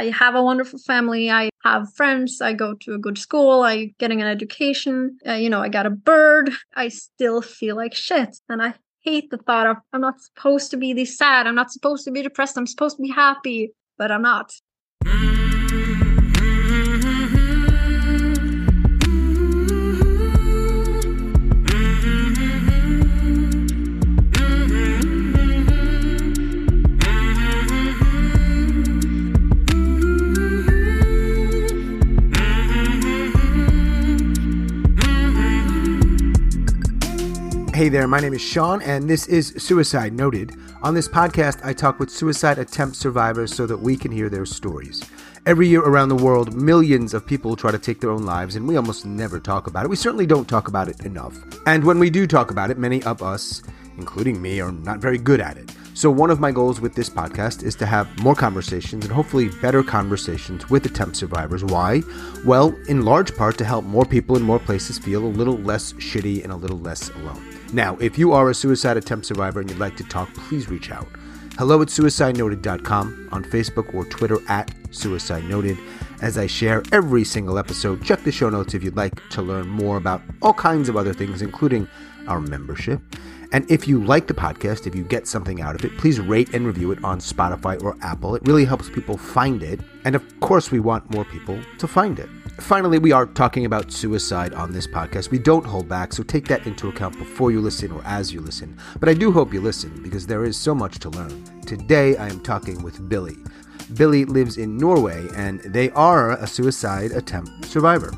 I have a wonderful family. I have friends. I go to a good school. I getting an education. Uh, you know, I got a bird. I still feel like shit, and I hate the thought of I'm not supposed to be this sad. I'm not supposed to be depressed. I'm supposed to be happy, but I'm not. Hey there, my name is Sean, and this is Suicide Noted. On this podcast, I talk with suicide attempt survivors so that we can hear their stories. Every year around the world, millions of people try to take their own lives, and we almost never talk about it. We certainly don't talk about it enough. And when we do talk about it, many of us, including me, are not very good at it. So, one of my goals with this podcast is to have more conversations and hopefully better conversations with attempt survivors. Why? Well, in large part to help more people in more places feel a little less shitty and a little less alone. Now, if you are a suicide attempt survivor and you'd like to talk, please reach out. Hello at suicidenoted.com, on Facebook or Twitter at Suicide Noted. As I share every single episode, check the show notes if you'd like to learn more about all kinds of other things, including our membership. And if you like the podcast, if you get something out of it, please rate and review it on Spotify or Apple. It really helps people find it. And of course, we want more people to find it. Finally, we are talking about suicide on this podcast. We don't hold back, so take that into account before you listen or as you listen. But I do hope you listen because there is so much to learn. Today, I am talking with Billie. Billie lives in Norway and they are a suicide attempt survivor.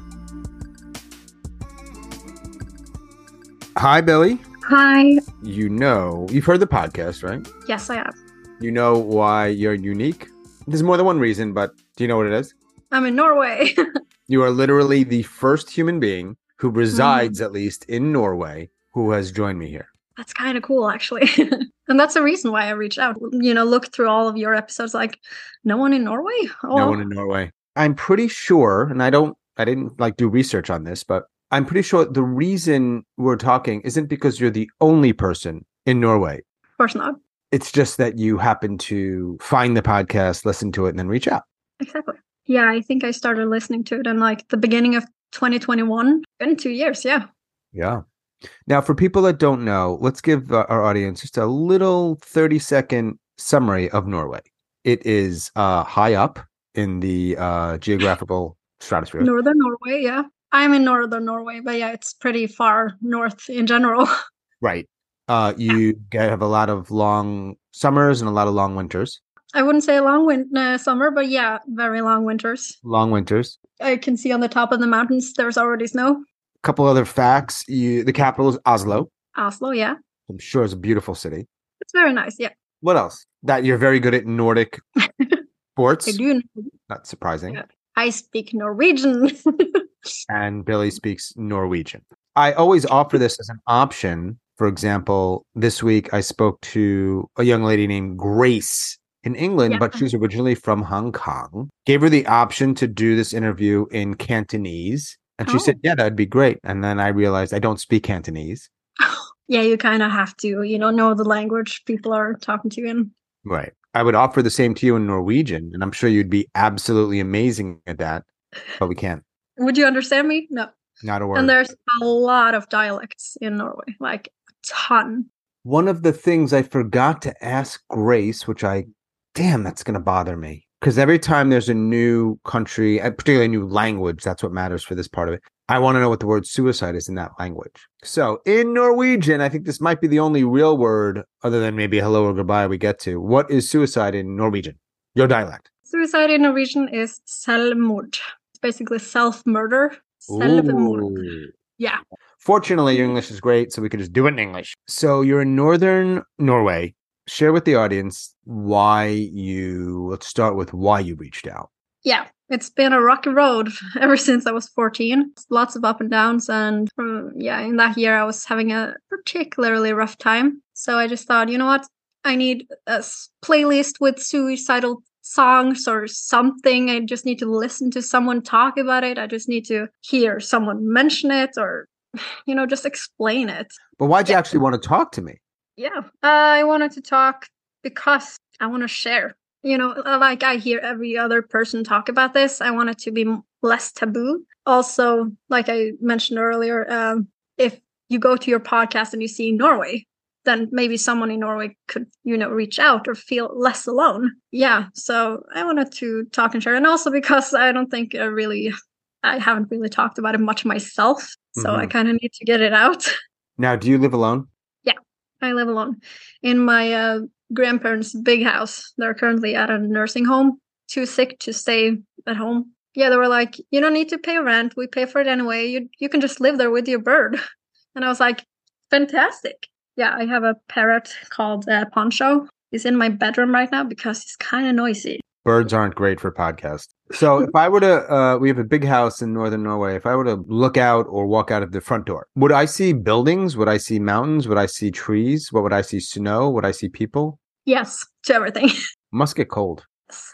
Hi, Billie. Hi. You know, you've heard the podcast, right? Yes, I have. You know why you're unique? There's more than one reason, but do you know what it is? I'm in Norway. You are literally the first human being who hmm. resides, at least in Norway, who has joined me here. that's kind of cool, actually. and that's the reason why I reached out. You know, look through all of your episodes, like, no one in Norway? Oh, No one in Norway. I'm pretty sure, and I don't, I didn't like do research on this, but I'm pretty sure the reason we're talking isn't because you're the only person in Norway. of course not. It's just that you happen to find the podcast, listen to it, and then reach out. Exactly. Yeah, I think I started listening to it in like the beginning of 2021. Been two years, yeah. Yeah. Now, for people that don't know, let's give uh, our audience just a little 30 second summary of Norway. It is uh, high up in the uh, geographical stratosphere. Northern Norway, yeah. I'm in northern Norway, but yeah, it's pretty far north in general. Right. Uh, you get, have a lot of long summers and a lot of long winters. I wouldn't say a long win- uh, summer, but yeah, very long winters. Long winters. I can see on the top of the mountains there's already snow. A couple other facts. You, the capital is Oslo. Oslo, yeah. I'm sure it's a beautiful city. It's very nice, yeah. What else? That you're very good at Nordic sports. I do. Not surprising. Yeah. I speak Norwegian. and Billie speaks Norwegian. I always offer this as an option. For example, this week I spoke to a young lady named Grace in England, Yeah. but she's originally from Hong Kong. Gave her the option to do this interview in Cantonese. And she Oh. said, Yeah, that'd be great. And then I realized I don't speak Cantonese. yeah, you kind of have to, you know, know the language people are talking to you in. Right. I would offer the same to you in Norwegian, and I'm sure you'd be absolutely amazing at that, but we can't. Would you understand me? No. Not a word. And there's a lot of dialects in Norway, like a ton. One of the things I forgot to ask Grace, which I, damn, that's going to bother me. Because every time there's a new country, and particularly a new language, that's what matters for this part of it. I want to know what the word suicide is in that language. So in Norwegian, I think this might be the only real word, other than maybe hello or goodbye, we get to. What is suicide in Norwegian? Your dialect. Suicide in Norwegian is selvmord. It's basically self murder. Selvmord. Yeah. Fortunately, your English is great, so we could just do it in English. So you're in northern Norway. Share with the audience why you. Let's start with why you reached out. Yeah. It's been a rocky road ever since I was 14. Lots of up and downs. And uh, yeah, in that year, I was having a particularly rough time. So I just thought, you know what? I need a playlist with suicidal songs or something. I just need to listen to someone talk about it. I just need to hear someone mention it or, you know, just explain it. But why'd you actually want to talk to me? Yeah. I wanted to talk because I want to share. you know, like I hear every other person talk about this. I want it to be less taboo. Also, like I mentioned earlier, um, if you go to your podcast and you see Norway, then maybe someone in Norway could, you know, reach out or feel less alone. Yeah. So I wanted to talk and share. And also because I don't think I really, I haven't really talked about it much myself. So mm-hmm. I kind of need to get it out. Now, do you live alone? I live alone in my uh, grandparents' big house. They're currently at a nursing home, too sick to stay at home. Yeah, they were like, you don't need to pay rent. We pay for it anyway. You you can just live there with your bird. And I was like, fantastic. Yeah, I have a parrot called uh, Poncho. He's in my bedroom right now because he's kind of noisy. Birds aren't great for podcasts. So if I were to, uh, we have a big house in northern Norway. If I were to look out or walk out of the front door, would I see buildings? Would I see mountains? Would I see trees? What would I see? Snow? Would I see people? Yes, to everything. Must get cold.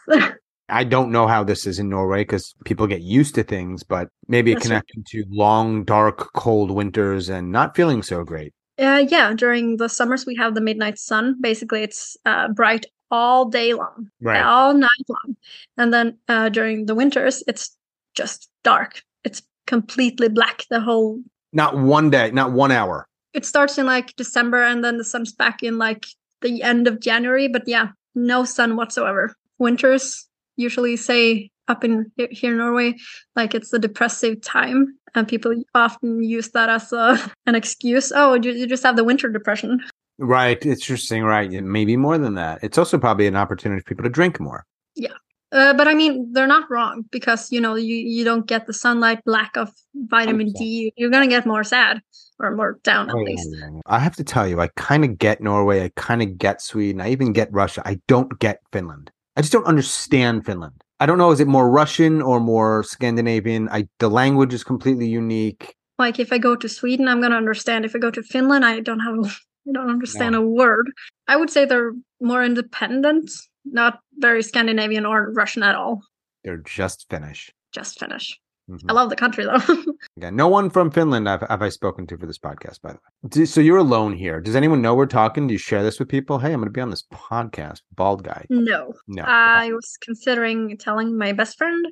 I don't know how this is in Norway because people get used to things, but maybe it connected to long, dark, cold winters and not feeling so great. Uh, yeah, during the summers we have the midnight sun. Basically, it's uh, bright all day long, right. all night long, and then uh, during the winters it's just dark. It's completely black the whole. Not one day, not one hour. It starts in like December, and then the sun's back in like the end of January. But yeah, no sun whatsoever. Winters usually say up in here in Norway, like it's a depressive time, and people often use that as a, an excuse. Oh, you, you just have the winter depression. Right. It's interesting. Right. Maybe more than that. It's also probably an opportunity for people to drink more. Yeah. Uh, but I mean, they're not wrong because you know you, you don't get the sunlight, lack of vitamin D. You're gonna get more sad or more down at oh, least. I have to tell you, I kind of get Norway. I kind of get Sweden. I even get Russia. I don't get Finland. I just don't understand Finland. I don't know. Is it more Russian or more Scandinavian? I the language is completely unique. Like if I go to Sweden, I'm gonna understand. If I go to Finland, I don't have. I don't understand a word. I would say they're more independent, not very Scandinavian or Russian at all. They're just Finnish. Just Finnish. Mm-hmm. I love the country though. yeah, no one from Finland have, have I spoken to for this podcast, by the way. Do, so you're alone here. Does anyone know we're talking? Do you share this with people? Hey, I'm going to be on this podcast. Bald guy. No. No. I was considering telling my best friend,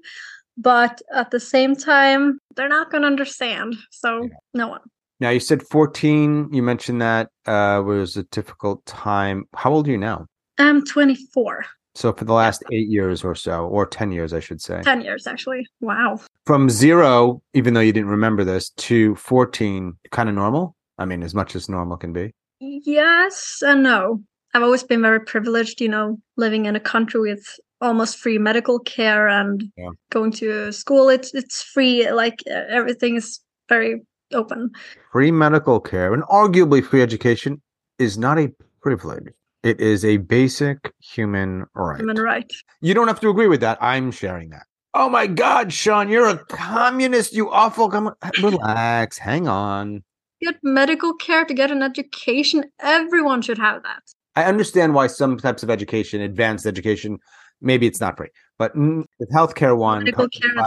but at the same time, they're not going to understand. So yeah. no one. Now you said 14. You mentioned that uh, was a difficult time. How old are you now? I'm 24. So for the last eight years or so, or 10 years, I should say. 10 years, actually. Wow. From zero, even though you didn't remember this, to 14, kind of normal? I mean, as much as normal can be. Yes and no. I've always been very privileged, you know, living in a country with almost free medical care and yeah. going to school. It's it's free. Like everything is very open. Free medical care and arguably free education is not a privilege. It is a basic human right. Human right. You don't have to agree with that. I'm sharing that. Oh my God, Sean, you're a communist, you awful. Com- Relax, hang on. Get medical care to get an education. Everyone should have that. I understand why some types of education, advanced education, maybe it's not free, but the healthcare one, medical care,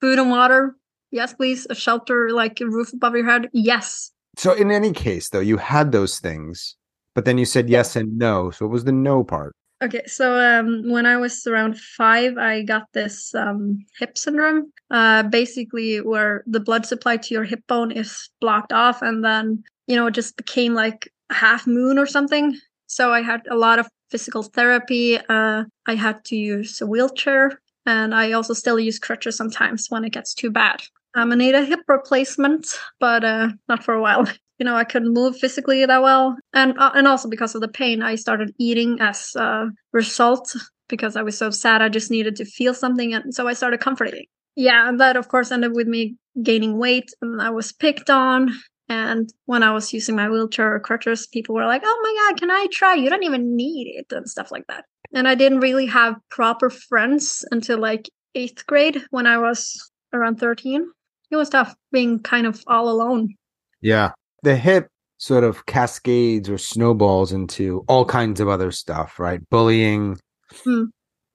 food and water. Yes, please. A shelter, like a roof above your head. Yes. So, in any case, though, you had those things but then you said yes and no. So what was the no part? Okay, so um, when I was around five, I got this um, hip syndrome, uh, basically where the blood supply to your hip bone is blocked off, and then you know it just became like a half moon or something. So I had a lot of physical therapy. Uh, I had to use a wheelchair, and I also still use crutches sometimes when it gets too bad. I'm gonna need a hip replacement, but uh, not for a while. you know, I couldn't move physically that well, and uh, and also because of the pain, I started eating as a result because I was so sad. I just needed to feel something, and so I started comforting. Yeah, and that of course ended with me gaining weight, and I was picked on. And when I was using my wheelchair or crutches, people were like, "Oh my god, can I try? You don't even need it," and stuff like that. And I didn't really have proper friends until like eighth grade when I was around thirteen. It was tough being kind of all alone. Yeah, the hip sort of cascades or snowballs into all kinds of other stuff, right? Bullying, hmm.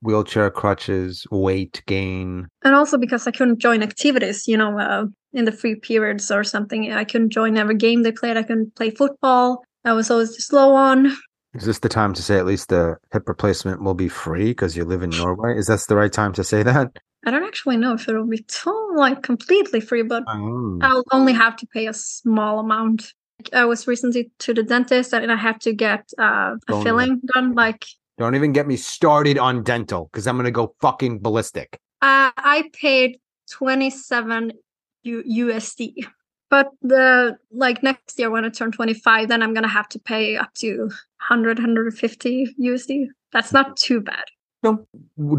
wheelchair crutches, weight gain. And also because I couldn't join activities, you know, uh, in the free periods or something. I couldn't join every game they played. I couldn't play football. I was always slow on. Is this the time to say at least the hip replacement will be free because you live in Norway? Is this the right time to say that? I don't actually know if it'll be to- like completely free, but Oh. I'll only have to pay a small amount. I was recently to the dentist and I had to get uh, a filling done. Like Don't even get me started on dental because I'm gonna go fucking ballistic. uh, I paid twenty seven U- USD, but the like next year when I turn twenty five, then I'm gonna have to pay up to 100, 150 USD. That's not too bad. No,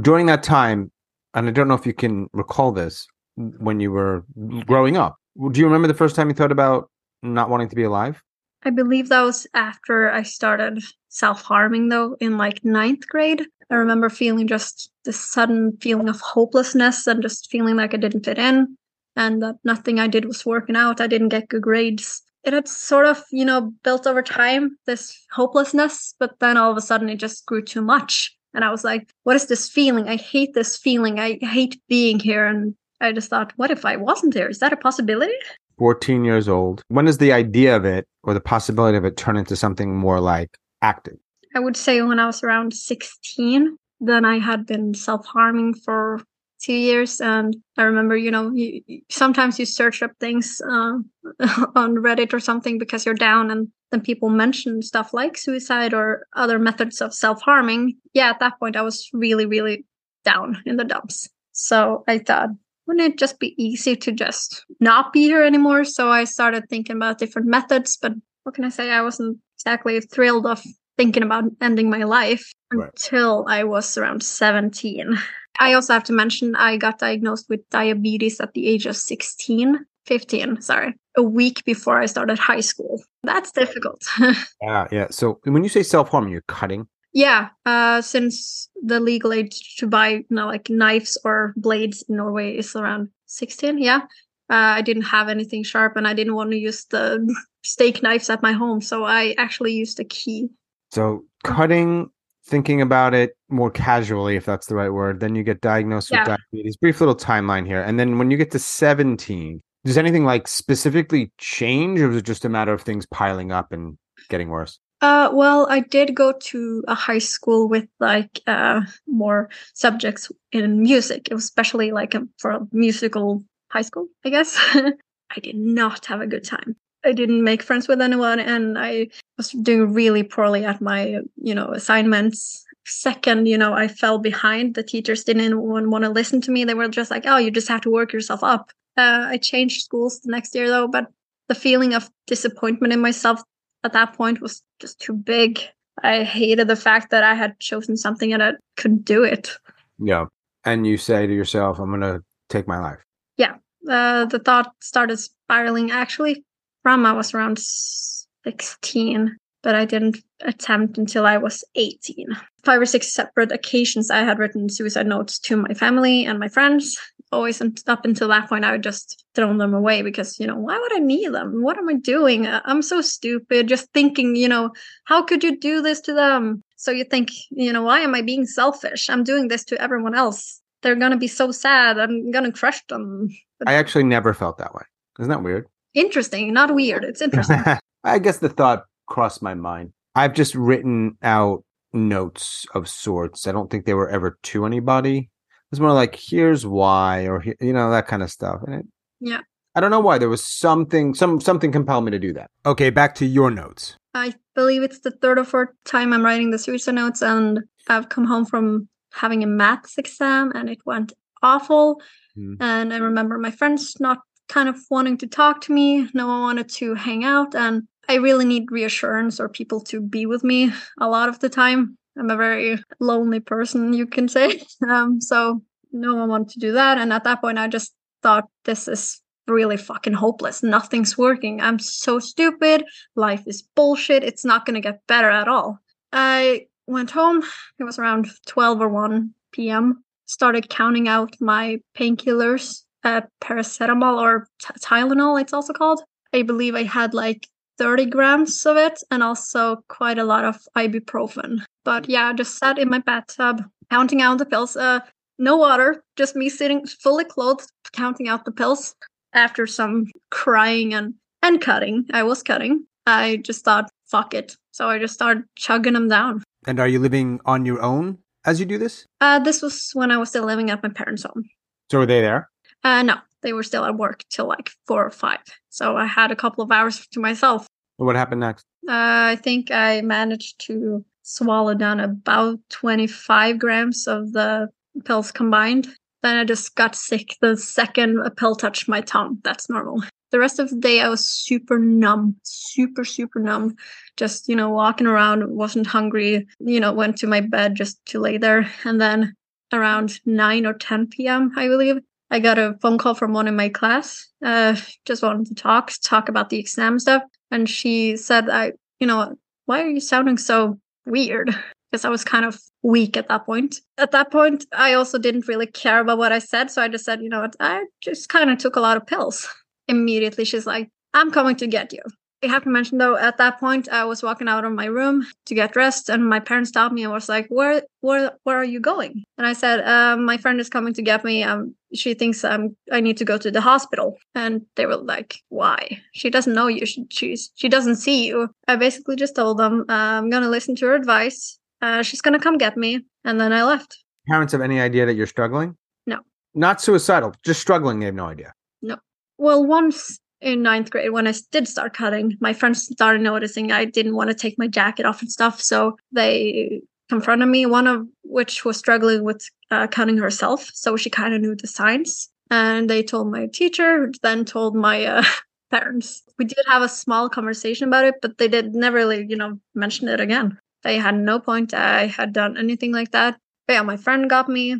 during that time, and I don't know if you can recall this when you were growing up. Do you remember the first time you thought about not wanting to be alive? I believe that was after I started self harming, though, in like ninth grade. I remember feeling just this sudden feeling of hopelessness and just feeling like I didn't fit in and that nothing I did was working out. I didn't get good grades. It had sort of, you know, built over time, this hopelessness, but then all of a sudden it just grew too much. And I was like, what is this feeling? I hate this feeling. I hate being here. And I just thought, what if I wasn't here? Is that a possibility? 14 years old. When does the idea of it or the possibility of it turn into something more like active? I would say when I was around 16, then I had been self harming for two years. And I remember, you know, you- sometimes you search up things uh, on Reddit or something because you're down, and then people mentioned stuff like suicide or other methods of self harming. Yeah, at that point, I was really, really down in the dumps. So I thought, wouldn't it just be easy to just not be here anymore? So I started thinking about different methods, but what can I say? I wasn't exactly thrilled of thinking about ending my life Right. until I was around 17. I also have to mention I got diagnosed with diabetes at the age of 16, 15, sorry, a week before I started high school. That's difficult. Yeah, yeah. So when you say self harm, you're cutting. yeah, uh, since the legal age to buy you know, like knives or blades in Norway is around 16, yeah. Uh, I didn't have anything sharp and I didn't want to use the steak knives at my home, so I actually used a key. So cutting, thinking about it more casually, if that's the right word, then you get diagnosed with Yeah. diabetes. Brief little timeline here. And then when you get to 17, does anything like specifically change or was it just a matter of things piling up and getting worse? Uh, well, I did go to a high school with like uh more subjects in music. Especially like a, for a musical high school, I guess. I did not have a good time. I didn't make friends with anyone, and I was doing really poorly at my, you know, assignments. Second, you know, I fell behind. The teachers didn't want to listen to me. They were just like, "Oh, you just have to work yourself up." Uh, I changed schools the next year though, but the feeling of disappointment in myself at that point was just too big. I hated the fact that I had chosen something and I couldn't do it. Yeah. And you say to yourself, I'm going to take my life. Yeah. Uh, the thought started spiraling actually from I was around 16, but I didn't attempt until I was 18. Five or six separate occasions I had written suicide notes to my family and my friends. Always up until that point, I would just throw them away because, you know, why would I need them? What am I doing? I'm so stupid. Just thinking, you know, how could you do this to them? So you think, you know, why am I being selfish? I'm doing this to everyone else. They're going to be so sad. I'm going to crush them. I actually never felt that way. Isn't that weird? Interesting, not weird. It's interesting. I guess the thought crossed my mind. I've just written out notes of sorts. I don't think they were ever to anybody. It was more like, here's why, or you know, that kind of stuff. And it, Yeah. I don't know why. There was something, some something compelled me to do that. Okay, back to your notes. I believe it's the third or fourth time I'm writing the series of notes, and I've come home from having a maths exam, and it went awful. Hmm. And I remember my friends not kind of wanting to talk to me. No one wanted to hang out, and I really need reassurance or people to be with me a lot of the time. I'm a very lonely person, you can say. Um, so no one wanted to do that. And at that point, I just thought, this is really fucking hopeless. Nothing's working. I'm so stupid. Life is bullshit. It's not going to get better at all. I went home. It was around 12 or 1 p.m. Started counting out my painkillers, uh, paracetamol or t- Tylenol, it's also called. I believe I had like 30 grams of it and also quite a lot of ibuprofen. But yeah, I just sat in my bathtub counting out the pills. Uh, no water, just me sitting fully clothed, counting out the pills. After some crying and and cutting, I was cutting. I just thought, fuck it. So I just started chugging them down. And are you living on your own as you do this? Uh, this was when I was still living at my parents' home. So are they there? Uh, no, they were still at work till like four or five. So I had a couple of hours to myself. What happened next? Uh, I think I managed to swallow down about 25 grams of the pills combined. Then I just got sick the second a pill touched my tongue. That's normal. The rest of the day, I was super numb, super, super numb. Just, you know, walking around, wasn't hungry, you know, went to my bed just to lay there. And then around 9 or 10 p.m., I believe, I got a phone call from one in my class. Uh, just wanted to talk, talk about the exam stuff. And she said, I, you know, why are you sounding so weird? Because I was kind of weak at that point. At that point, I also didn't really care about what I said. So I just said, you know I just kind of took a lot of pills. Immediately, she's like, I'm coming to get you. I have to mention though, at that point, I was walking out of my room to get dressed, and my parents stopped me and was like, "Where, where, where are you going?" And I said, um, "My friend is coming to get me. Um, she thinks um, I need to go to the hospital." And they were like, "Why? She doesn't know you. She, she's, she doesn't see you." I basically just told them, uh, "I'm gonna listen to her advice. Uh, she's gonna come get me," and then I left. Parents have any idea that you're struggling? No. Not suicidal, just struggling. They have no idea. No. Well, once in ninth grade when I did start cutting, my friends started noticing I didn't want to take my jacket off and stuff. So they confronted me, one of which was struggling with uh, cutting herself. So she kind of knew the signs. And they told my teacher, who then told my uh, parents. We did have a small conversation about it, but they did never really, you know, mention it again. They had no point I had done anything like that. But yeah, my friend got me.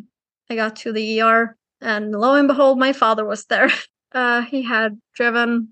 I got to the ER, and lo and behold, my father was there. uh, he had driven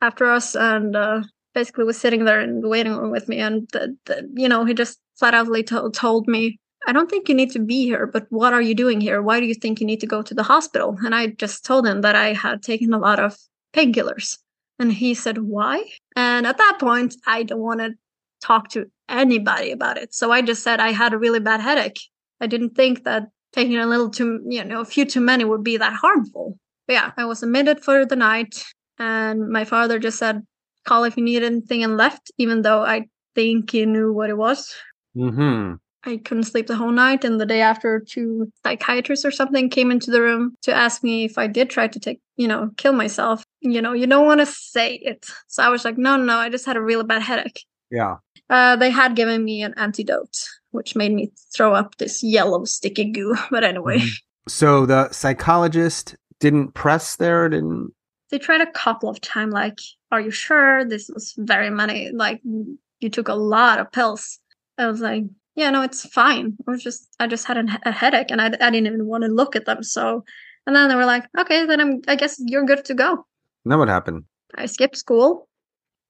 after us and uh, basically was sitting there in the waiting room with me. And, the, the, you know, he just flat outly to- told me, I don't think you need to be here, but what are you doing here? Why do you think you need to go to the hospital? And I just told him that I had taken a lot of painkillers. And he said, Why? And at that point, I don't want to talk to anybody about it. So I just said I had a really bad headache. I didn't think that taking a little too, you know, a few too many would be that harmful. But yeah, I was admitted for the night, and my father just said, "Call if you need anything," and left. Even though I think he knew what it was. Mm-hmm. I couldn't sleep the whole night, and the day after, two psychiatrists or something came into the room to ask me if I did try to take, you know, kill myself. You know, you don't want to say it, so I was like, "No, no, I just had a really bad headache." Yeah. Uh, they had given me an antidote, which made me throw up this yellow sticky goo. But anyway. Mm-hmm. So the psychologist didn't press there, didn't they tried a couple of times like are you sure? This was very many like you took a lot of pills. I was like yeah no it's fine. I was just i just had a, a headache and I, I didn't even want to look at them so and then they were like okay then i'm i guess you're good to go. And then what happened? I skipped school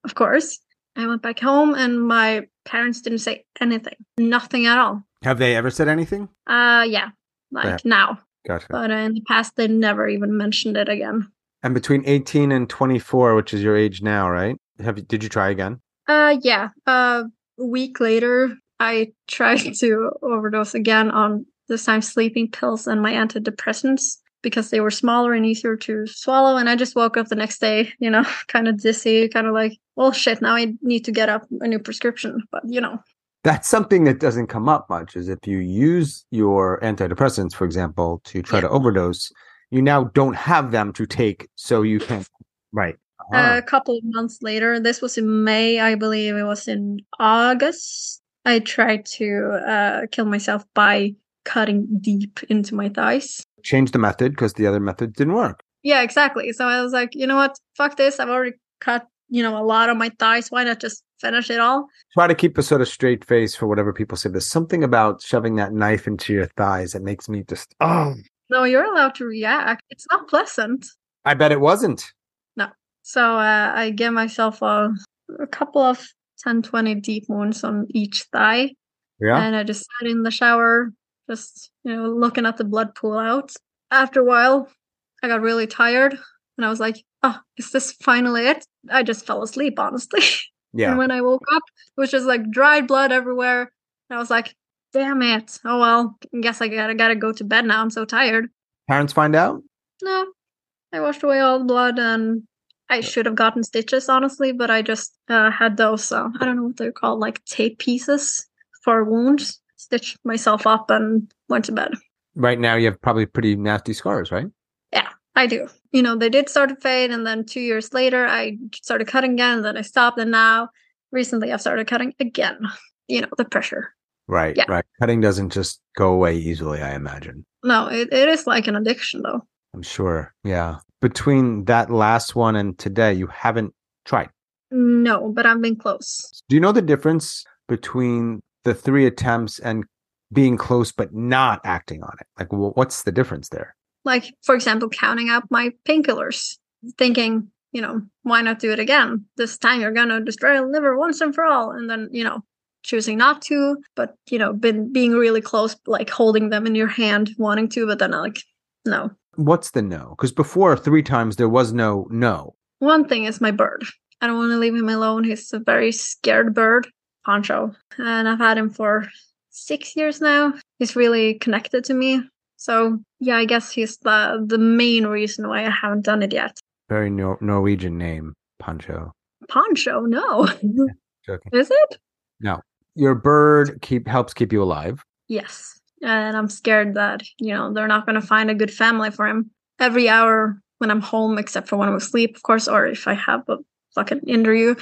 of course. I went back home and my parents didn't say anything nothing at all. Have they ever said anything? Uh yeah like Yeah. now gotcha but in the past they never even mentioned it again and between 18 and 24 which is your age now right have you did you try again Uh, yeah. Uh, a week later, I tried to overdose again on this time sleeping pills and my antidepressants because they were smaller and easier to swallow. And I just woke up the next day, you know, kind of dizzy, kind of like, well, shit, now I need to get up a new prescription. But, you know, that's something that doesn't come up much is if you use your antidepressants for example to try Yeah. to overdose you now don't have them to take so you can right Uh-huh. a couple of months later, this was in May, I believe it was in August, I tried to uh, kill myself by cutting deep into my thighs. change the method because the other method didn't work Yeah, exactly. So I was like, you know what? Fuck this. I've already cut, you know, a lot of my thighs. Why not just finish it all? try to keep a sort of straight face for whatever people say there's something about shoving that knife into your thighs that makes me just oh No, you're allowed to react. It's not pleasant. i bet it wasn't No. So uh, I give myself a, a couple of 10, 20 deep wounds on each thigh. yeah And I just sat in the shower, just, you know, looking at the blood pool out. After a while, I got really tired. And I was like, oh, is this finally it? I just fell asleep, honestly. yeah And when I woke up, it was just like dried blood everywhere. And I was like, damn it. Oh well, I guess I gotta gotta go to bed now. I'm so tired. parents find out No. I washed away all the blood and I should have gotten stitches, honestly, but I just uh, had those, uh, I don't know what they're called, like tape pieces for wounds. Stitched myself up and went to bed. Right now, you have probably pretty nasty scars, right? I do. You know, they did start to fade, and then two years later, I started cutting again, and then I stopped, and now recently I've started cutting again. You know, the pressure. Right, Yeah. right. Cutting doesn't just go away easily, I imagine. No, it, it is like an addiction, though. I'm sure. Yeah. Between that last one and today, you haven't tried. No, but I've been close. Do you know the difference between the three attempts and being close but not acting on it? Like, what's the difference there? Like, for example, counting up my painkillers, thinking, you know, why not do it again? This time you're gonna destroy your liver once and for all, and then you know, choosing not to, but you know, been being really close, like holding them in your hand, wanting to, but then like, no. What's the no? Because before three times there was no no. One thing is my bird. I don't want to leave him alone. He's a very scared bird, Poncho, and I've had him for six years now. He's really connected to me. So yeah, I guess he's the the main reason why I haven't done it yet. Very Nor- Norwegian name, Pancho. Poncho, no. Is it? No. Your bird keep helps keep you alive. Yes. And I'm scared that, you know, they're not going to find a good family for him. Every hour when I'm home, except for when I'm asleep, of course, or if I have a fucking interview,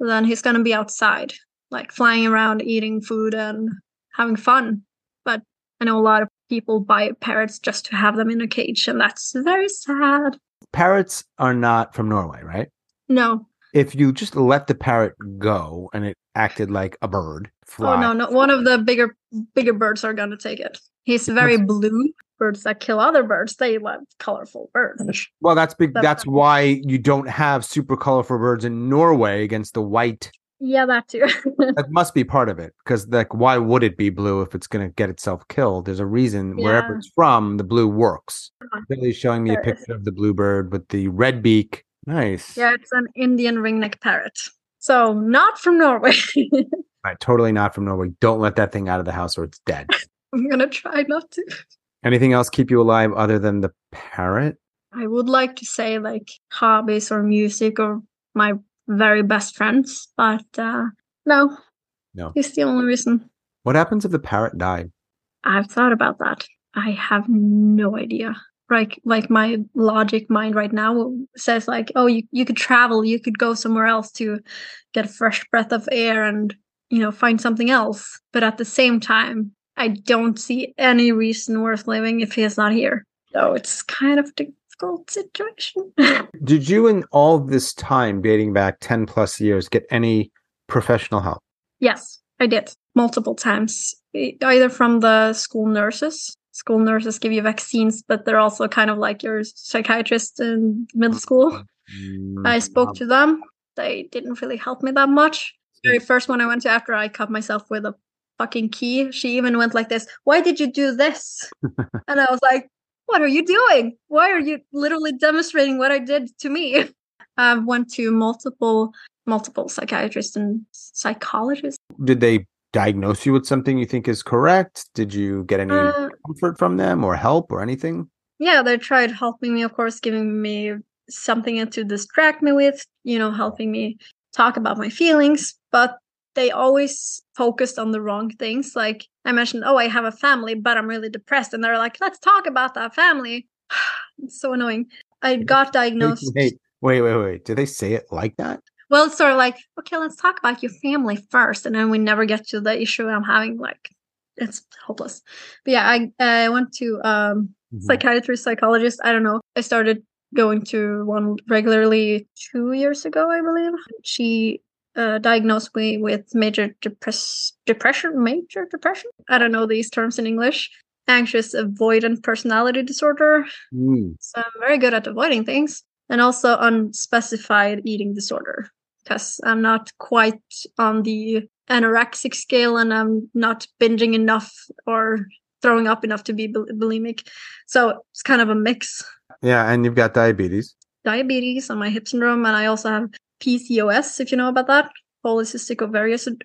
then he's going to be outside, like flying around, eating food and having fun. But I know a lot of people buy parrots just to have them in a cage, and that's very sad. Parrots are not from Norway, right? No. If you just let the parrot go and it acted like a bird, fly. Oh, no, no. One of the bigger, bigger birds are going to take it. He's very blue. Birds that kill other birds, they love colorful birds. Well, that's big. That's That's why you don't have super colorful birds in Norway against the white. Yeah, that too. That must be part of it, because like, why would it be blue if it's going to get itself killed? There's a reason wherever it's from, the blue works. Uh-huh. Billie's showing me a picture of the bluebird with the red beak. Nice. Yeah, it's an Indian ringneck parrot. So not from Norway. Right, totally not from Norway. Don't let that thing out of the house or it's dead. I'm gonna try not to. Anything else keep you alive other than the parrot? I would like to say like hobbies or music or my very best friends, but uh no. No. It's the only reason. What happens if the parrot died? I've thought about that. I have no idea. Like like my logic mind right now says like, oh you, you could travel, you could go somewhere else to get a fresh breath of air and you know find something else. But at the same time, I don't see any reason worth living if he is not here. So it's kind of difficult situation. Did you, in all this time dating back 10 plus years, get any professional help? Yes, I did multiple times, either from the school nurses. School nurses give you vaccines, but they're also kind of like your psychiatrist in middle school. Mm-hmm. I spoke to them. They didn't really help me that much. Very first one I went to after I cut myself with a fucking key, she even went like this, Why did you do this? and I was like, What are you doing? Why are you literally demonstrating what I did to me? I've went to multiple multiple psychiatrists and psychologists. Did they diagnose you with something you think is correct? Did you get any Uh, comfort from them or help or anything? yeah, they tried helping me, of course, giving me something to distract me with, you know, helping me talk about my feelings, but they always focused on the wrong things. Like I mentioned, oh, I have a family, but I'm really depressed. And they're like, let's talk about that family. it's so annoying. I got diagnosed. wait, wait, wait, wait. Did they say it like that? Well, it's sort of like, okay, let's talk about your family first. And then we never get to the issue I'm having. Like, it's hopeless. But yeah, I, I went to um, Mhm. psychiatrist, psychologist. I don't know. I started going to one regularly two years ago, I believe. She uh, diagnosed me with major depress- depression, major depression. I don't know these terms in English. Anxious avoidant personality disorder. Mm. So I'm very good at avoiding things, and also unspecified eating disorder because I'm not quite on the anorexic scale, and I'm not binging enough or throwing up enough to be bul- bulimic. So it's kind of a mix. Yeah, and you've got diabetes. Diabetes and my hip syndrome, and I also have PCOS, if you know about that. Polycystic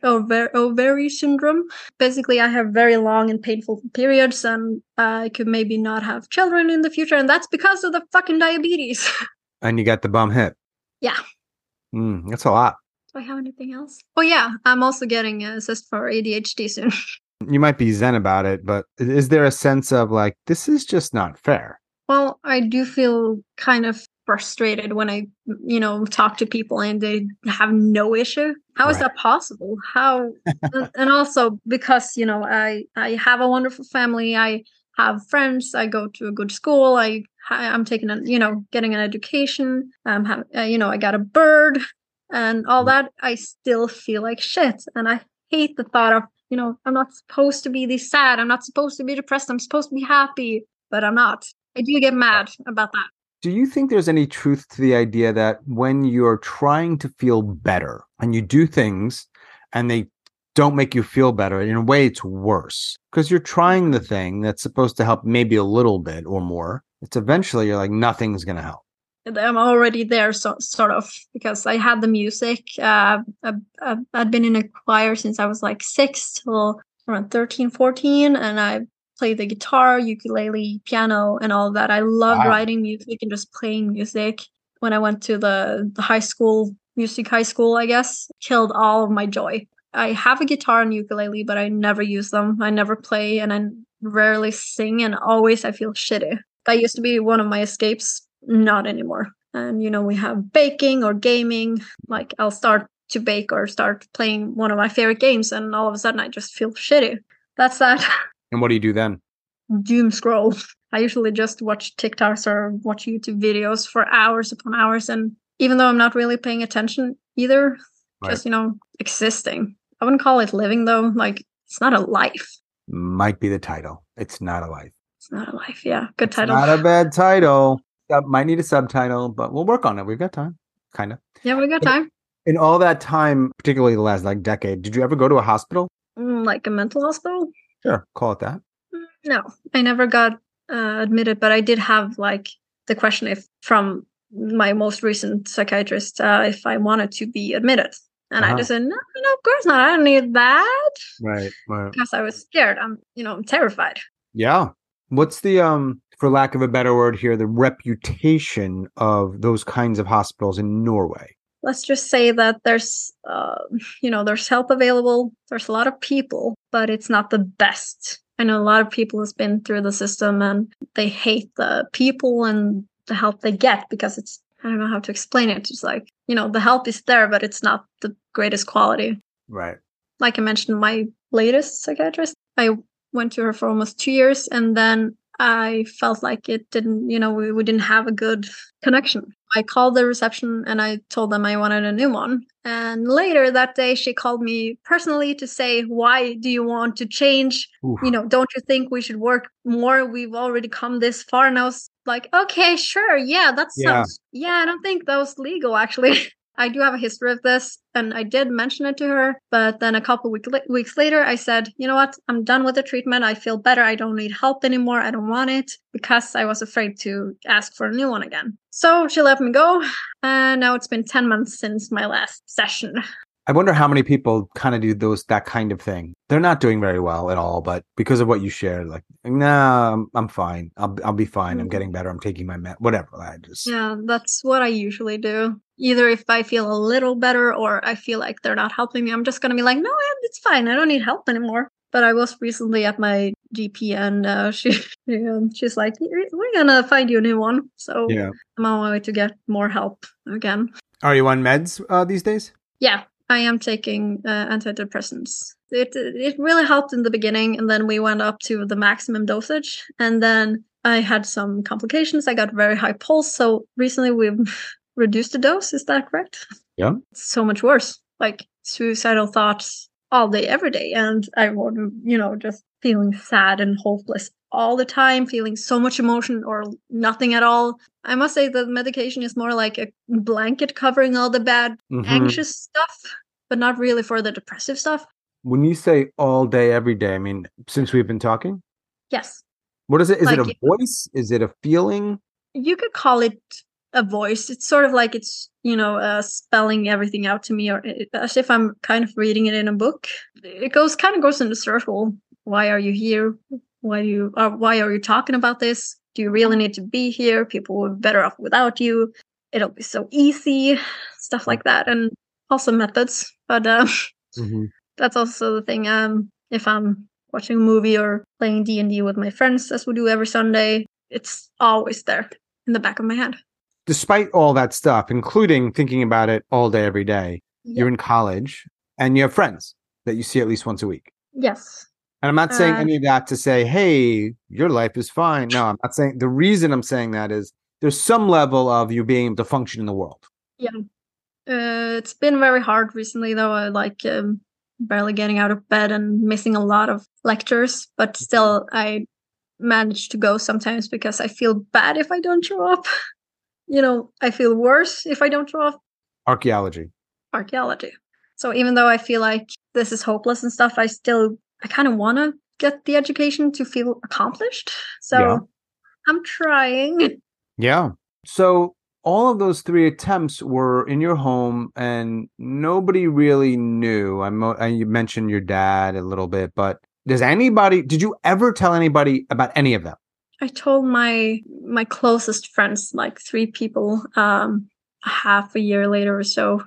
ovar- ovary syndrome. Basically, I have very long and painful periods, and I could maybe not have children in the future, and that's because of the fucking diabetes. And you got the bum hip. Yeah. Mm, that's a lot. Do I have anything else? Oh yeah, I'm also getting a assist for ADHD soon. You might be zen about it, but is there a sense of like this is just not fair? Well, I do feel kind of frustrated when I, you know, talk to people and they have no issue. How is Right. that possible? How and- also because, you know, I I have a wonderful family. I have friends. I go to a good school. I I'm taking a, you know, getting an education. Um have, uh, you know, I got a bird and all Mm. that. I still feel like shit and I hate the thought of, you know, I'm not supposed to be this sad. I'm not supposed to be depressed. I'm supposed to be happy, but I'm not. I do get mad about that. Do you think there's any truth to the idea that when you're trying to feel better and you do things and they don't make you feel better, in a way it's worse because you're trying the thing that's supposed to help maybe a little bit or more. It's eventually you're like nothing's going to help. I'm already there, so, sort of, because I had the music. Uh, I, I'd been in a choir since I was like six till around 13, 14, and I played the guitar, ukulele, piano, and all that. I loved Wow. writing music and just playing music. When I went to the, the high school, music high school, I guess, killed all of my joy. I have a guitar and ukulele, but I never use them. I never play, and I rarely sing, and always I feel shitty. That used to be one of my escapes not anymore. And you know, we have baking or gaming. Like I'll start to bake or start playing one of my favorite games, and all of a sudden I just feel shitty. That's that. And what do you do then? Doom scroll. I usually just watch TikToks or watch YouTube videos for hours upon hours. And even though I'm not really paying attention either, Right. just, you know, existing. I wouldn't call it living though. Like it's not a life. Might be the title. It's not a life. It's not a life. Yeah. Good It's title. not a bad title. That might need a subtitle, but we'll work on it. We've got time. Kind of. yeah, we got time. In all that time, particularly the last like decade, did you ever go to a hospital? Mm, like a mental hospital? Sure, call it that. No, I never got uh, admitted, but I did have like the question if from my most recent psychiatrist uh, if I wanted to be admitted, and I Uh-huh. just said no, no, of course not. I don't need that Right. Right. because I was scared. I'm, you know, I'm terrified. Yeah. What's the um for lack of a better word here, the reputation of those kinds of hospitals in Norway? Let's just say that there's, uh, you know, there's help available. There's a lot of people, but it's not the best. I know a lot of people has been through the system and they hate the people and the help they get because it's I don't know how to explain it. It's like, you know, the help is there, but it's not the greatest quality. Right. Like I mentioned, my latest psychiatrist, I went to her for almost two years and then I felt like it didn't, you know, we, we didn't have a good connection. I called the reception and I told them I wanted a new one. And later that day, she called me personally to say, Why do you want to change? Oof. You know, don't you think we should work more? We've already come this far. And I was like, Okay, sure. Yeah, that Yeah. yeah, I don't think that was legal actually. I do have a history of this, and I did mention it to her. But then a couple week weeks later, I said, "You know what? I'm done with the treatment. I feel better. I don't need help anymore. I don't want it because I was afraid to ask for a new one again." So she let me go, and now it's been ten months since my last session. I wonder how many people kind of do those that kind of thing. They're not doing very well at all, but because of what you shared, like, nah, I'm, I'm fine. I'll I'll be fine. I'm Mhm. getting better. I'm taking my med, whatever. I just Yeah, that's what I usually do. Either if I feel a little better or I feel like they're not helping me, I'm just gonna be like, "No, it's fine. I don't need help anymore." But I was recently at my GP, and uh, she, um, she's like, "We're gonna find you a new one." So yeah. I'm on my way to get more help again. Are you on meds uh, these days? Yeah, I am taking uh, antidepressants. It it really helped in the beginning, and then we went up to the maximum dosage, and then I had some complications. I got very high pulse, so recently we've reduced the dose. Is that correct? Yeah. It's so much worse, like suicidal thoughts all day, every day, and I would, you know, just feeling sad and hopeless all the time, feeling so much emotion or nothing at all. I must say the medication is more like a blanket covering all the bad Mhm. anxious stuff, but not really for the depressive stuff. When you say all day, every day, I mean, since we've been talking, Yes, what is it? Is it a voice? Is it a feeling? you could call it a voice. It's sort of like it's you know uh, spelling everything out to me, or it, as if I'm kind of reading it in a book. It goes kind of goes in a circle. Why are you here? Why do you? Or why are you talking about this? Do you really need to be here? People were better off without you. it'll be so easy, stuff like that, and also methods. But uh, hmm that's also the thing. Um, if I'm watching a movie or playing D and D with my friends, as we do every Sunday, it's always there in the back of my head. Despite all that stuff, including thinking about it all day, every day, Yeah. you're in college and you have friends that you see at least once a week. Yes. And I'm not saying Uh, any of that to say, hey, your life is fine. No, I'm not saying the reason I'm saying that is there's some level of you being able to function in the world. Yeah. Uh, it's been very hard recently, though. I like um, barely getting out of bed and missing a lot of lectures, but still, I manage to go sometimes because I feel bad if I don't show up. You know, I feel worse if I don't show up Archaeology. archaeology. So even though I feel like this is hopeless and stuff, I still I kind of want to get the education to feel accomplished. So Yeah. I'm trying. Yeah. So all of those three attempts were in your home and nobody really knew. I, mo- I you mentioned your dad a little bit, but does anybody did you ever tell anybody about any of them? I told my my closest friends, like three people, um, a half a year later or so,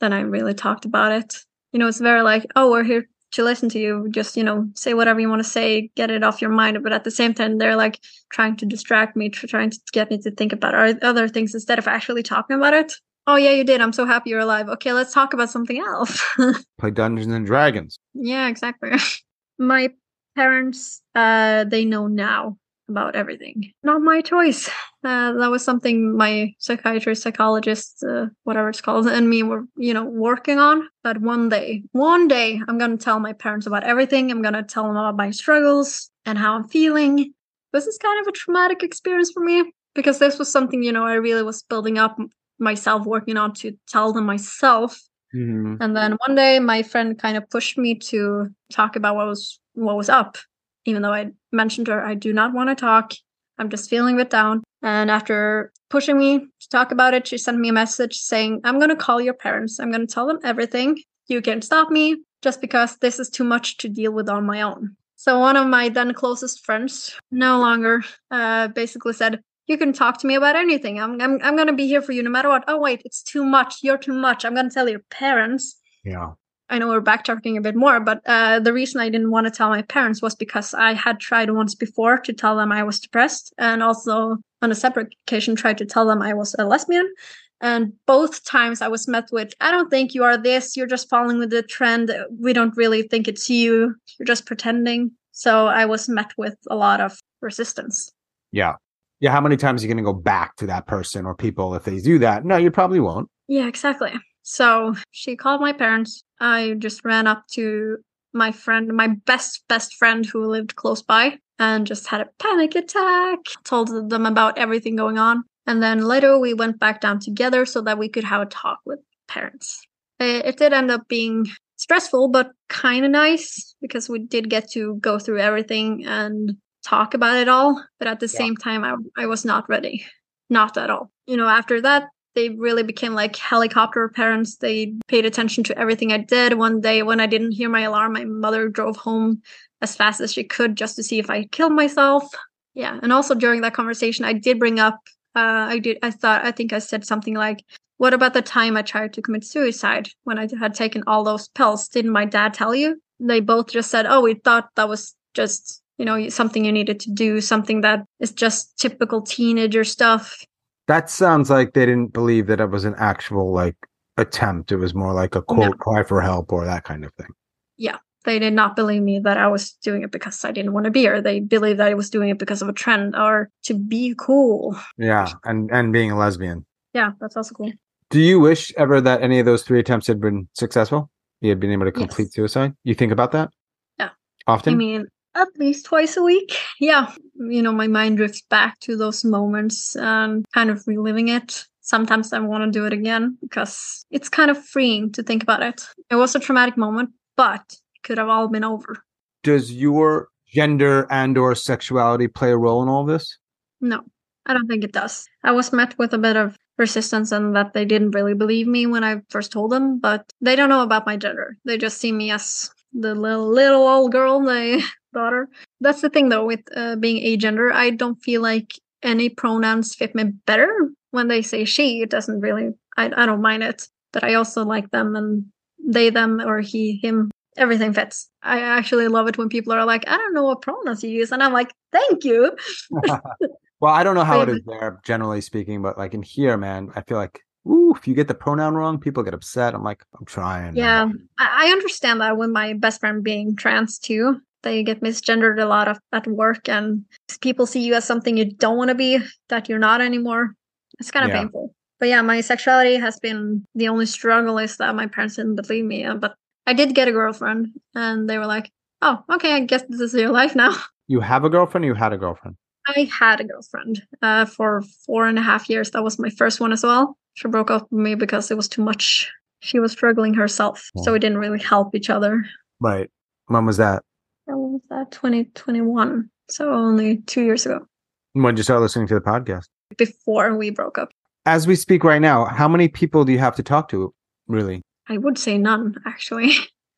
then I really talked about it. You know, it's very like, oh, we're here to listen to you. Just you know, say whatever you want to say, get it off your mind. But at the same time, they're like trying to distract me, trying to get me to think about other things instead of actually talking about it. Oh yeah, you did. I'm so happy you're alive. Okay, let's talk about something else. Play Dungeons and Dragons. Yeah, exactly. my parents, uh, they know now about everything. Not my choice. Uh, that was something my psychiatrist, psychologist, uh, whatever it's called, and me were, you know, working on. But one day, one day, I'm gonna tell my parents about everything. I'm gonna tell them about my struggles and how I'm feeling. This is kind of a traumatic experience for me because this was something, you know, I really was building up myself, working on to tell them myself Mhm. and then one day my friend kind of pushed me to talk about what was what was up. Even though I mentioned to her I do not want to talk. I'm just feeling a bit down. And after pushing me to talk about it, she sent me a message saying, I'm gonna call your parents. I'm gonna tell them everything. You can't stop me just because this is too much to deal with on my own. So one of my then closest friends no longer uh, basically said, you can talk to me about anything. I'm, I'm I'm gonna be here for you no matter what. Oh wait, it's too much. You're too much. I'm gonna tell your parents. Yeah. I know we're backtracking a bit more, but uh, the reason I didn't want to tell my parents was because I had tried once before to tell them I was depressed, and also on a separate occasion tried to tell them I was a lesbian. And both times I was met with, I don't think you are this. You're just following with the trend. We don't really think it's you. You're just pretending. So I was met with a lot of resistance. Yeah. Yeah. How many times are you going to go back to that person or people if they do that? No, you probably won't. Yeah, exactly. So she called my parents. I just ran up to my friend, my best, best friend who lived close by, and just had a panic attack. Told them about everything going on. And then later we went back down together so that we could have a talk with parents. It, it did end up being stressful, but kind of nice because we did get to go through everything and talk about it all. But at the Yeah. same time, I, I was not ready. Not at all. You know, after that, they really became like helicopter parents. They paid attention to everything I did. One day, when I didn't hear my alarm, my mother drove home as fast as she could just to see if I killed myself. Yeah, and also during that conversation, I did bring up. Uh, I did. I thought. I think I said something like, "What about the time I tried to commit suicide when I had taken all those pills? Didn't my dad tell you?" They both just said, "Oh, we thought that was just." You know, something you needed to do, something that is just typical teenager stuff. That sounds like they didn't believe that it was an actual like attempt. It was more like a quote cry for help or that kind of thing. Yeah. They did not believe me that I was doing it because I didn't want to be or They believed that I was doing it because of a trend or to be cool. Yeah. And and being a lesbian. Yeah, that's also cool. Do you wish ever that any of those three attempts had been successful? You had been able to Yes. complete suicide? You think about that? Yeah. Often? I mean, at least twice a week. Yeah. You know, my mind drifts back to those moments and kind of reliving it. Sometimes I want to do it again because it's kind of freeing to think about it. It was a traumatic moment, but it could have all been over. Does your gender and or sexuality play a role in all this? No, I don't think it does. I was met with a bit of resistance and that they didn't really believe me when I first told them, but they don't know about my gender. They just see me as the little little old girl they daughter. That's the thing though with uh, being agender. I don't feel like any pronouns fit me better when they say she, it doesn't really, I, I don't mind it. But I also like them and they, them, or he, him, everything fits. I actually love it when people are like, I don't know what pronouns you use. And I'm like, thank you. well, I don't know how it is there, generally speaking, but like in here, man, I feel like, ooh, if you get the pronoun wrong, people get upset. I'm like, I'm trying. Yeah. I, I understand that with my best friend being trans too. They get misgendered a lot of, at work, and people see you as something you don't want to be, that you're not anymore. It's kind of yeah. painful. But yeah, my sexuality has been the only struggle is that my parents didn't believe me. But I did get a girlfriend, and they were like, "Oh, okay, I guess this is your life now." You have a girlfriend. you had a girlfriend. I had a girlfriend uh, for four and a half years. That was my first one as well. She broke up with me because it was too much. She was struggling herself, so we didn't really help each other. Right. When was that? When was that? 2021. So only two years ago. When did you start listening to the podcast? Before we broke up. As we speak right now, how many people do you have to talk to, really? I would say none, actually.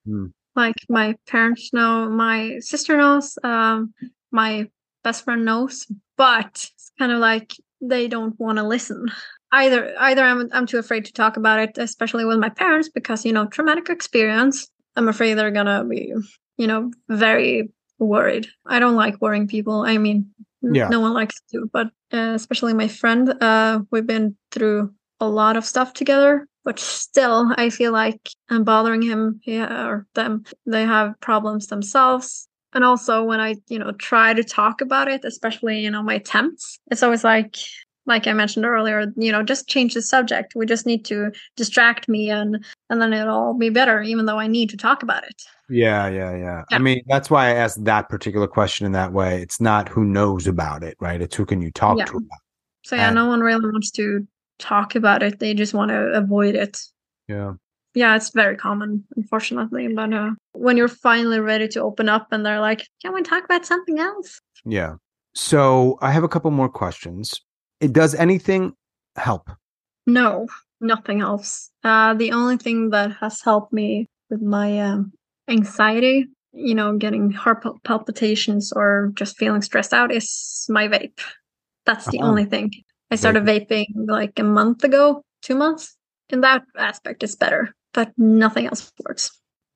Hmm. like my parents know, my sister knows, um, my best friend knows, but it's kind of like they don't want to listen. Either either I'm I'm too afraid to talk about it, especially with my parents, because you know, traumatic experience. I'm afraid they're gonna be, you know, very worried. I don't like worrying people. I mean, yeah. no one likes to, but uh, especially my friend. Uh, we've been through a lot of stuff together but still i feel like i'm bothering him yeah, or them they have problems themselves and also when i you know try to talk about it especially you know my attempts it's always like like i mentioned earlier you know just change the subject we just need to distract me and and then it'll all be better even though i need to talk about it yeah, yeah, yeah, yeah. I mean, that's why I asked that particular question in that way. It's not who knows about it, right? It's who can you talk yeah. to about. So yeah, and, no one really wants to talk about it. They just want to avoid it. Yeah. Yeah, it's very common, unfortunately. But uh, when you're finally ready to open up and they're like, can we talk about something else? Yeah. So I have a couple more questions. It does anything help? No, nothing helps. Uh, the only thing that has helped me with my um, anxiety, you know, getting heart palpitations or just feeling stressed out is my vape. That's the uh-huh. only thing. I started vaping like a month ago, two months. In that aspect, it's better, but nothing else works.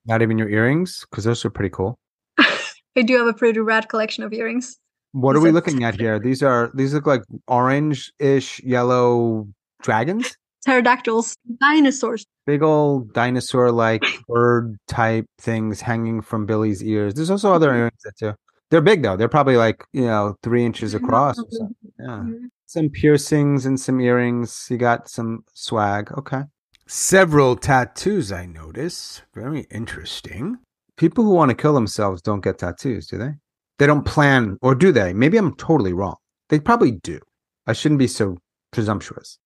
Not even your earrings? Because those are pretty cool. I do have a pretty rad collection of earrings. What are we looking at here? These are these look like orange-ish yellow dragons? Pterodactyls, dinosaurs. Big old dinosaur-like bird type things hanging from Billie's ears. There's also other earrings that too. They're big though. They're probably like you know three inches across or something. Yeah. Mm-hmm some piercings and some earrings. You got some swag. Okay. Several tattoos, I notice. Very interesting. People who want to kill themselves don't get tattoos, do they? They don't plan, or do they? Maybe I'm totally wrong. They probably do. I shouldn't be so presumptuous.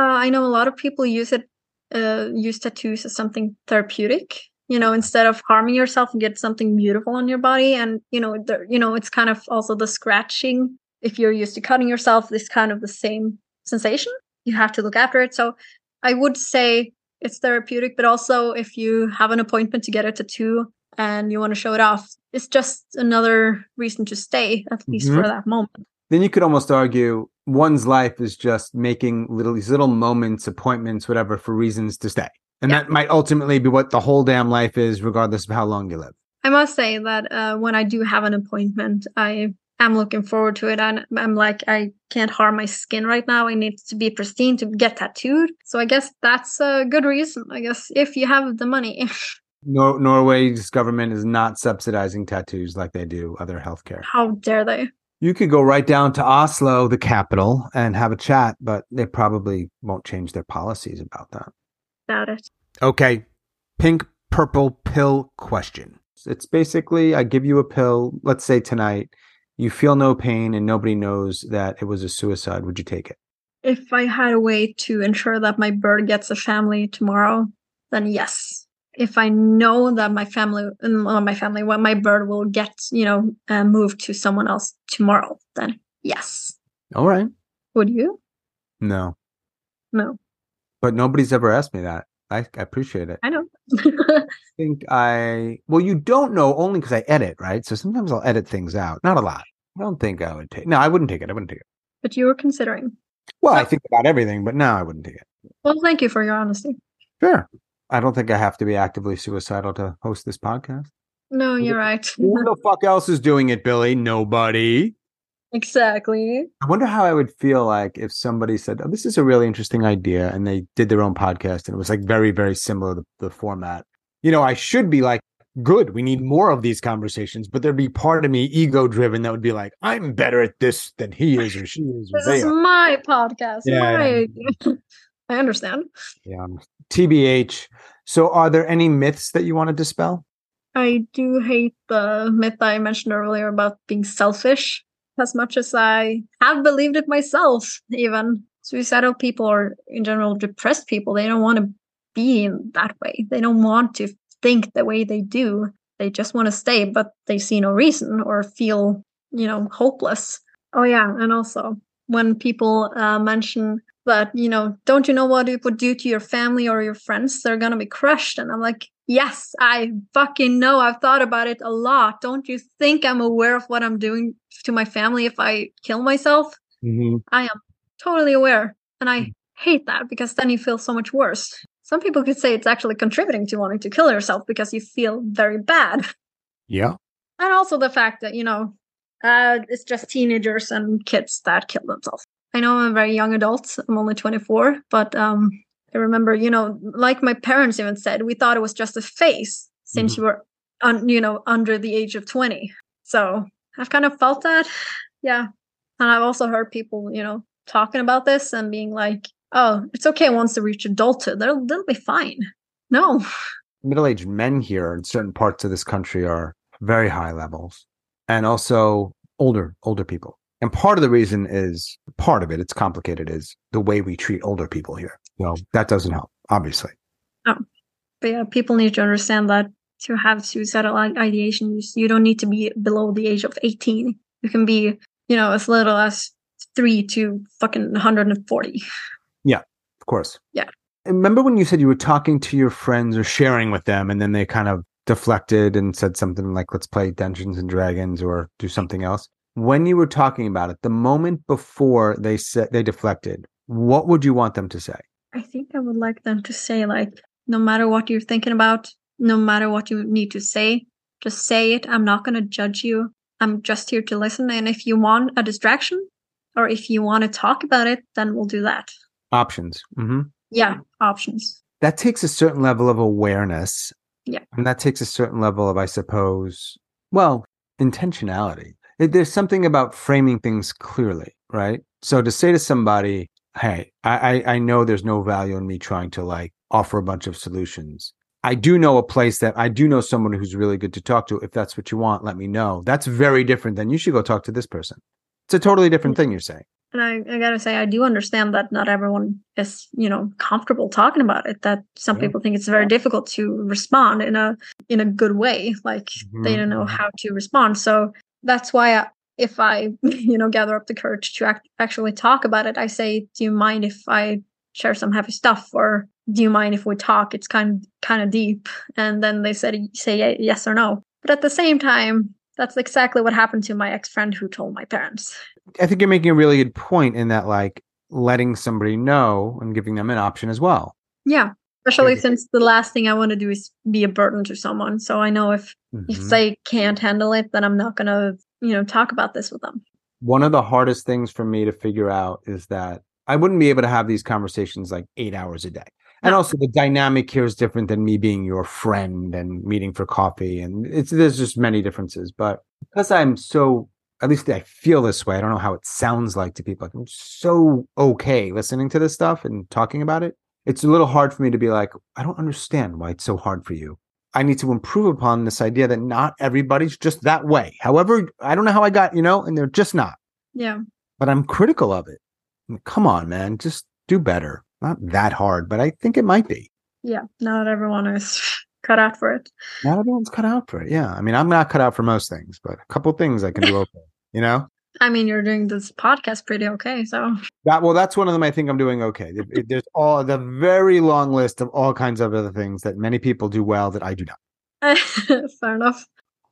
Uh, I know a lot of people use it, uh, use tattoos as something therapeutic. You know, instead of harming yourself, and get something beautiful on your body, and you know, the, you know, it's kind of also the scratching if you're used to cutting yourself, this kind of the same sensation. You have to look after it. So I would say it's therapeutic, but also if you have an appointment to get a tattoo and you want to show it off, it's just another reason to stay, at least mm-hmm. for that moment. Then you could almost argue one's life is just making little these little moments, appointments, whatever, for reasons to stay. And yeah. that might ultimately be what the whole damn life is, regardless of how long you live. I must say that uh, when I do have an appointment, I I'm looking forward to it. And I'm like, I can't harm my skin right now. I need to be pristine to get tattooed. So I guess that's a good reason. I guess if you have the money. Nor- Norway's government is not subsidizing tattoos like they do other healthcare. How dare they? You could go right down to Oslo, the capital, and have a chat, but they probably won't change their policies about that. About it. Okay. Pink purple pill question. It's basically I give you a pill, let's say tonight, you feel no pain and nobody knows that it was a suicide, would you take it? If I had a way to ensure that my bird gets a family tomorrow, then yes. If I know that my family, well, my family, well, my bird will get, you know, uh, moved to someone else tomorrow, then yes. All right. Would you? No. No. But nobody's ever asked me that. I, I appreciate it. I know. I think I well, you don't know only because I edit, right? So sometimes I'll edit things out. Not a lot. I don't think I would take. No, I wouldn't take it. I wouldn't take it. But you were considering. Well, I think about everything, but now I wouldn't take it. Well, thank you for your honesty. Sure. I don't think I have to be actively suicidal to host this podcast. No, you're right. Who the fuck else is doing it, Billie? Nobody. exactly. I wonder how I would feel like if somebody said, "Oh, this is a really interesting idea," and they did their own podcast, and it was like very, very similar to the format. You know, I should be like, "Good, we need more of these conversations," but there'd be part of me, ego-driven, that would be like, "I'm better at this than he is, or she is, This is are." my podcast. Yeah, my I understand. Yeah. TBH. So, are there any myths that you want to dispel? I do hate the myth I mentioned earlier about being selfish as much as I have believed it myself, even. Suicidal people or in general depressed people, they don't want to be in that way. They don't want to think the way they do. They just want to stay, but they see no reason or feel, you know, hopeless. Oh, yeah. And also, when people uh, mention that, you know, don't you know what it would do to your family or your friends? They're going to be crushed. And I'm like, yes, I fucking know. I've thought about it a lot. Don't you think I'm aware of what I'm doing to my family if I kill myself? Mm-hmm. I am totally aware. And I hate that because then you feel so much worse. Some people could say it's actually contributing to wanting to kill yourself because you feel very bad. Yeah. And also the fact that, you know, uh, it's just teenagers and kids that kill themselves. I know I'm a very young adult. I'm only 24, but um, I remember, you know, like my parents even said, we thought it was just a phase since Mhm. you were, un- you know, under the age of 20. So I've kind of felt that. Yeah. And I've also heard people, you know, talking about this and being like, oh, it's okay once they reach adulthood. They'll, they'll be fine. No. Middle-aged men here in certain parts of this country are very high levels, and also older older people. And part of the reason is part of it. It's complicated. Is the way we treat older people here. So that doesn't help, obviously. Oh. But yeah, people need to understand that to have suicidal ideation, you, you don't need to be below the age of 18. You can be, you know, as little as three to fucking 140. Yeah, Of course. Yeah. Remember when you said you were talking to your friends or sharing with them, and then they kind of deflected and said something like, let's play Dungeons and Dragons or do something else? When you were talking about it, the moment before they said they deflected, what would you want them to say? I think I would like them to say, like, no matter what you're thinking about, no matter what you need to say, just say it. I'm not going to judge you. I'm just here to listen. And if you want a distraction or if you want to talk about it, then we'll do that. Options. hmm Yeah, options. That takes a certain level of awareness. Yeah. And that takes a certain level of, I suppose, well, intentionality. There's something about framing things clearly, right? So to say to somebody, hey, I, I, know there's no value in me trying to like offer a bunch of solutions. I do know a place that I do know someone who's really good to talk to. If that's what you want, let me know. That's very different than you should go talk to this person. It's a totally different thing you're saying. And I, I gotta say, I do understand that not everyone is, you know, comfortable talking about it. That some Yeah. people think it's very difficult to respond in a in a good way. Like they don't know Mhm. how to respond. So that's why, I, if I, you know, gather up the courage to act, actually talk about it, I say, "Do you mind if I share some heavy stuff?" Or "Do you mind if we talk? It's kind kind of deep." And then they said, "Say yes or no." But at the same time, that's exactly what happened to my ex friend who told my parents. I think you're making a really good point in that, like letting somebody know and giving them an option as well. Yeah. Especially since the last thing I want to do is be a burden to someone. So I know if if Mhm. they can't handle it, then I'm not gonna, you know, talk about this with them. One of the hardest things for me to figure out is that I wouldn't be able to have these conversations like eight hours a day. And No. also the dynamic here is different than me being your friend and meeting for coffee. And it's there's just many differences. But because I'm so at least I feel this way. I don't know how it sounds like to people. Like I'm so okay listening to this stuff and talking about it. It's a little hard for me to be like, I don't understand why it's so hard for you. I need to improve upon this idea that not everybody's just that way. However, I don't know how I got, you know, and they're just not. Yeah. But I'm critical of it. I mean, Come on, man, just do better. Not that hard, but I think it might be. Yeah. Not everyone is cut out for it. Not everyone's cut out for it. Yeah. I mean, I'm not cut out for most things, but a couple things I can do okay. You know? I mean you're doing this podcast pretty okay, so That well, that's one of them. I think I'm doing okay. There's all the very long list of all kinds of other things that many people do well that I do not. fair enough.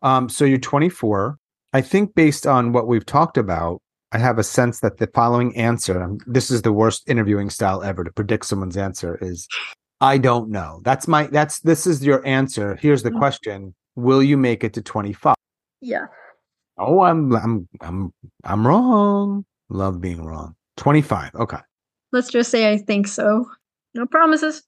Um, so you're 24. I think based on what we've talked about, I have a sense that the following answer, this is the worst interviewing style ever to predict someone's answer is I don't know. That's my that's this is your answer. Here's the Mhm. question. Will you make it to 25? Yeah. Oh, I'm I'm I'm I'm wrong. Love being wrong. 25. Okay. Let's just say I think so. No promises.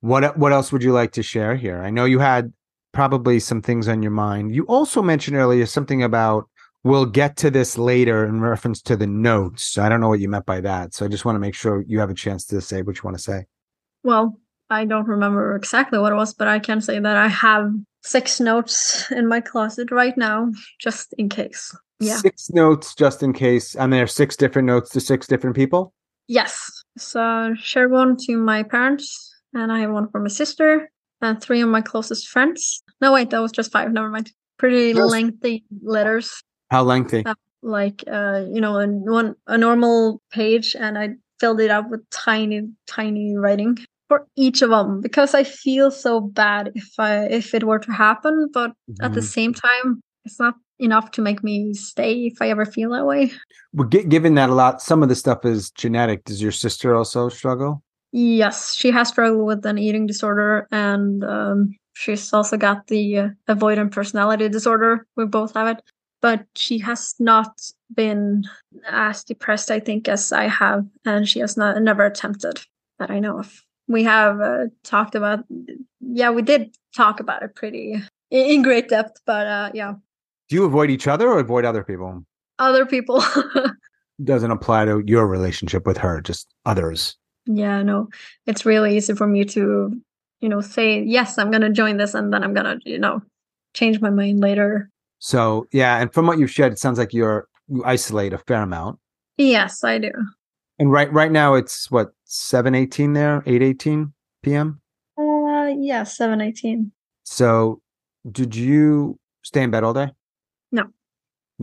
What what else would you like to share here? I know you had probably some things on your mind. You also mentioned earlier something about we'll get to this later in reference to the notes. I don't know what you meant by that. So I just want to make sure you have a chance to say what you want to say. well, I don't remember exactly what it was, but I can say that I have six notes in my closet right now, just in case. Yeah. Six notes just in case. And there are six different notes to six different people. Yes. So share one to my parents, and I have one for my sister, and three of my closest friends. No, wait, that was just five. Never mind. Pretty lengthy letters, How lengthy? Uh, like uh, you know, a one a normal page, and I filled it up with tiny, tiny writing for each of them because I feel so bad if I if it were to happen, but at the Mhm. same time, it's not enough to make me stay if I ever feel that way. Well, gi- given that a lot, some of the stuff is genetic. Does your sister also struggle? Yes, she has struggled with an eating disorder, and um, she's also got the uh, avoidant personality disorder. We both have it, but she has not been as depressed, I think, as I have, and she has not never attempted that I know of. We have uh, talked about, yeah, we did talk about it pretty in, great depth, but uh, yeah, Do you avoid each other or avoid other people? other people. Doesn't apply to your relationship with her, just others. Yeah, no, it's really easy for me to, you know, say, yes, I'm going to join this, and then I'm going to, you know, change my mind later. So yeah, and from what you've shared, it sounds like you're you isolate a fair amount. Yes, I do. And right right now it's what seven eighteen there, eight eighteen p.m. Uh, yeah, 718. So did you stay in bed all day? No.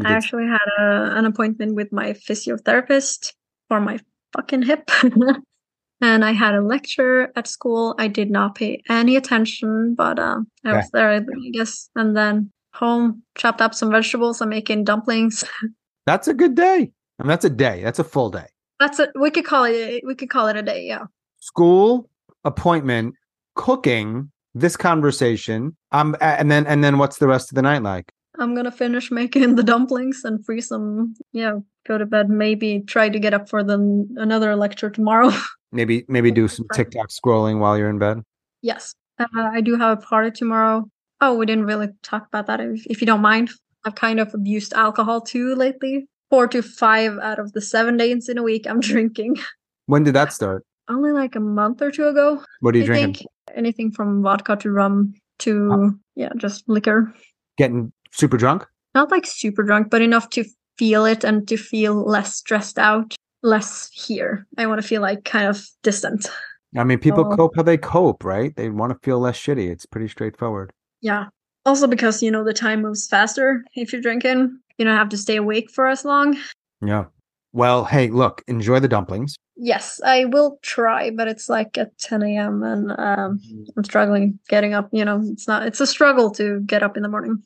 I actually had a, an appointment with my physiotherapist for my fucking hip. and I had a lecture at school. I did not pay any attention, but uh, I Okay. was there, I guess. And then home, chopped up some vegetables. I'm making dumplings. That's a good day. And that's a day. That's a full day. That's it. We could call it. We could call it a day. Yeah. School, appointment, cooking, this conversation. Um, and then and then what's the rest of the night like? I'm gonna finish making the dumplings and freeze them. Yeah, go to bed. Maybe try to get up for the another lecture tomorrow. Maybe maybe do some. TikTok scrolling while you're in bed. yes, uh, I do have a party tomorrow. Oh, we didn't really talk about that. If, if you don't mind, I've kind of abused alcohol too lately. Four to five out of the seven days in a week I'm drinking. When did that start? Only like a month or two ago. What are you I drinking? think anything from vodka to rum to ah. yeah, just liquor. Getting super drunk? not like super drunk, but enough to feel it and to feel less stressed out, less here. I want to feel like kind of distant. I mean, people Oh. cope how they cope, right? They want to feel less shitty. It's pretty straightforward. Yeah. Also because you know the time moves faster if you're drinking. You don't have to stay awake for as long. Yeah. Well, hey, look, enjoy the dumplings. Yes, I will try, but it's like at 10 a.m. and um, I'm struggling getting up. You know, it's not. It's a struggle to get up in the morning.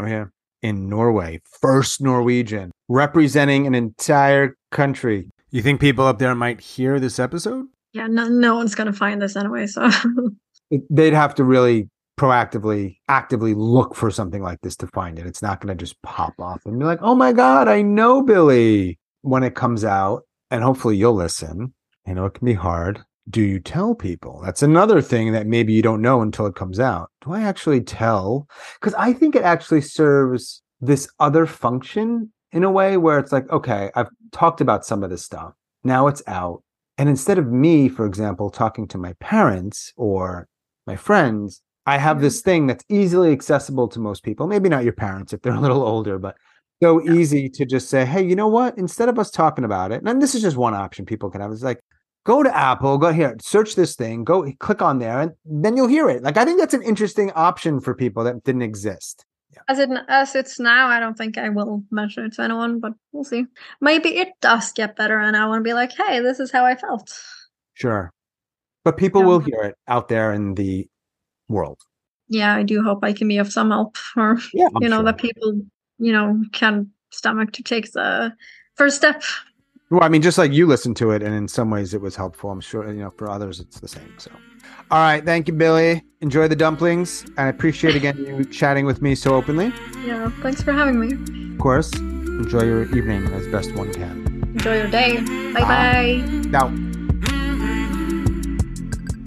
Oh, yeah. In Norway, first Norwegian, representing an entire country. You think people up there might hear this episode? Yeah, no, no one's gonna find this anyway. So they'd have to really proactively, actively look for something like this to find it. It's not going to just pop off and be like, oh my God, I know Billie when it comes out. And hopefully you'll listen. I know it can be hard. Do you tell people? That's another thing that maybe you don't know until it comes out. Do I actually tell? Because I think it actually serves this other function in a way where it's like, okay, I've talked about some of this stuff. Now it's out. And instead of me, for example, talking to my parents or my friends, I have mm-hmm. this thing that's easily accessible to most people. Maybe not your parents if they're a little older, but so easy to just say, hey, you know what? Instead of us talking about it, and this is just one option people can have, is like, go to Apple, go here, search this thing, go click on there, and then you'll hear it. Like, I think that's an interesting option for people that didn't exist. As it as it's now, I don't think I will mention it to anyone, but we'll see. Maybe it does get better, and I want to be like, "Hey, this is how I felt." Sure. But people Yeah. will hear it out there in the world. Yeah, I do hope I can be of some help, or Yeah. you know, that people, you know, can stomach to take the first step. Well, I mean, just like you listened to it, and in some ways it was helpful. I'm sure, you know, for others it's the same. So, all right. Thank you, Billie. Enjoy the dumplings. And I appreciate again you chatting with me so openly. Yeah. Thanks for having me. Of course. Enjoy your evening as best one can. Enjoy your day. Bye bye. Now.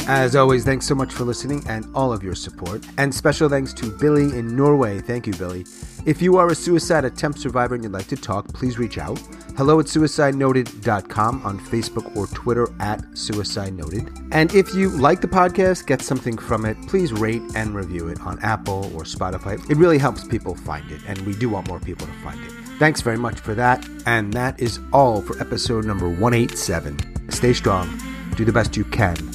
As always, thanks so much for listening and all of your support. And special thanks to Billie in Norway. Thank you, Billie. If you are a suicide attempt survivor and you'd like to talk, please reach out. Hello at suicidenoted.com on Facebook or Twitter at Suicide Noted. And if you like the podcast, get something from it, please rate and review it on Apple or Spotify. It really helps people find it, and we do want more people to find it. Thanks very much for that. And that is all for episode number 187. Stay strong, do the best you can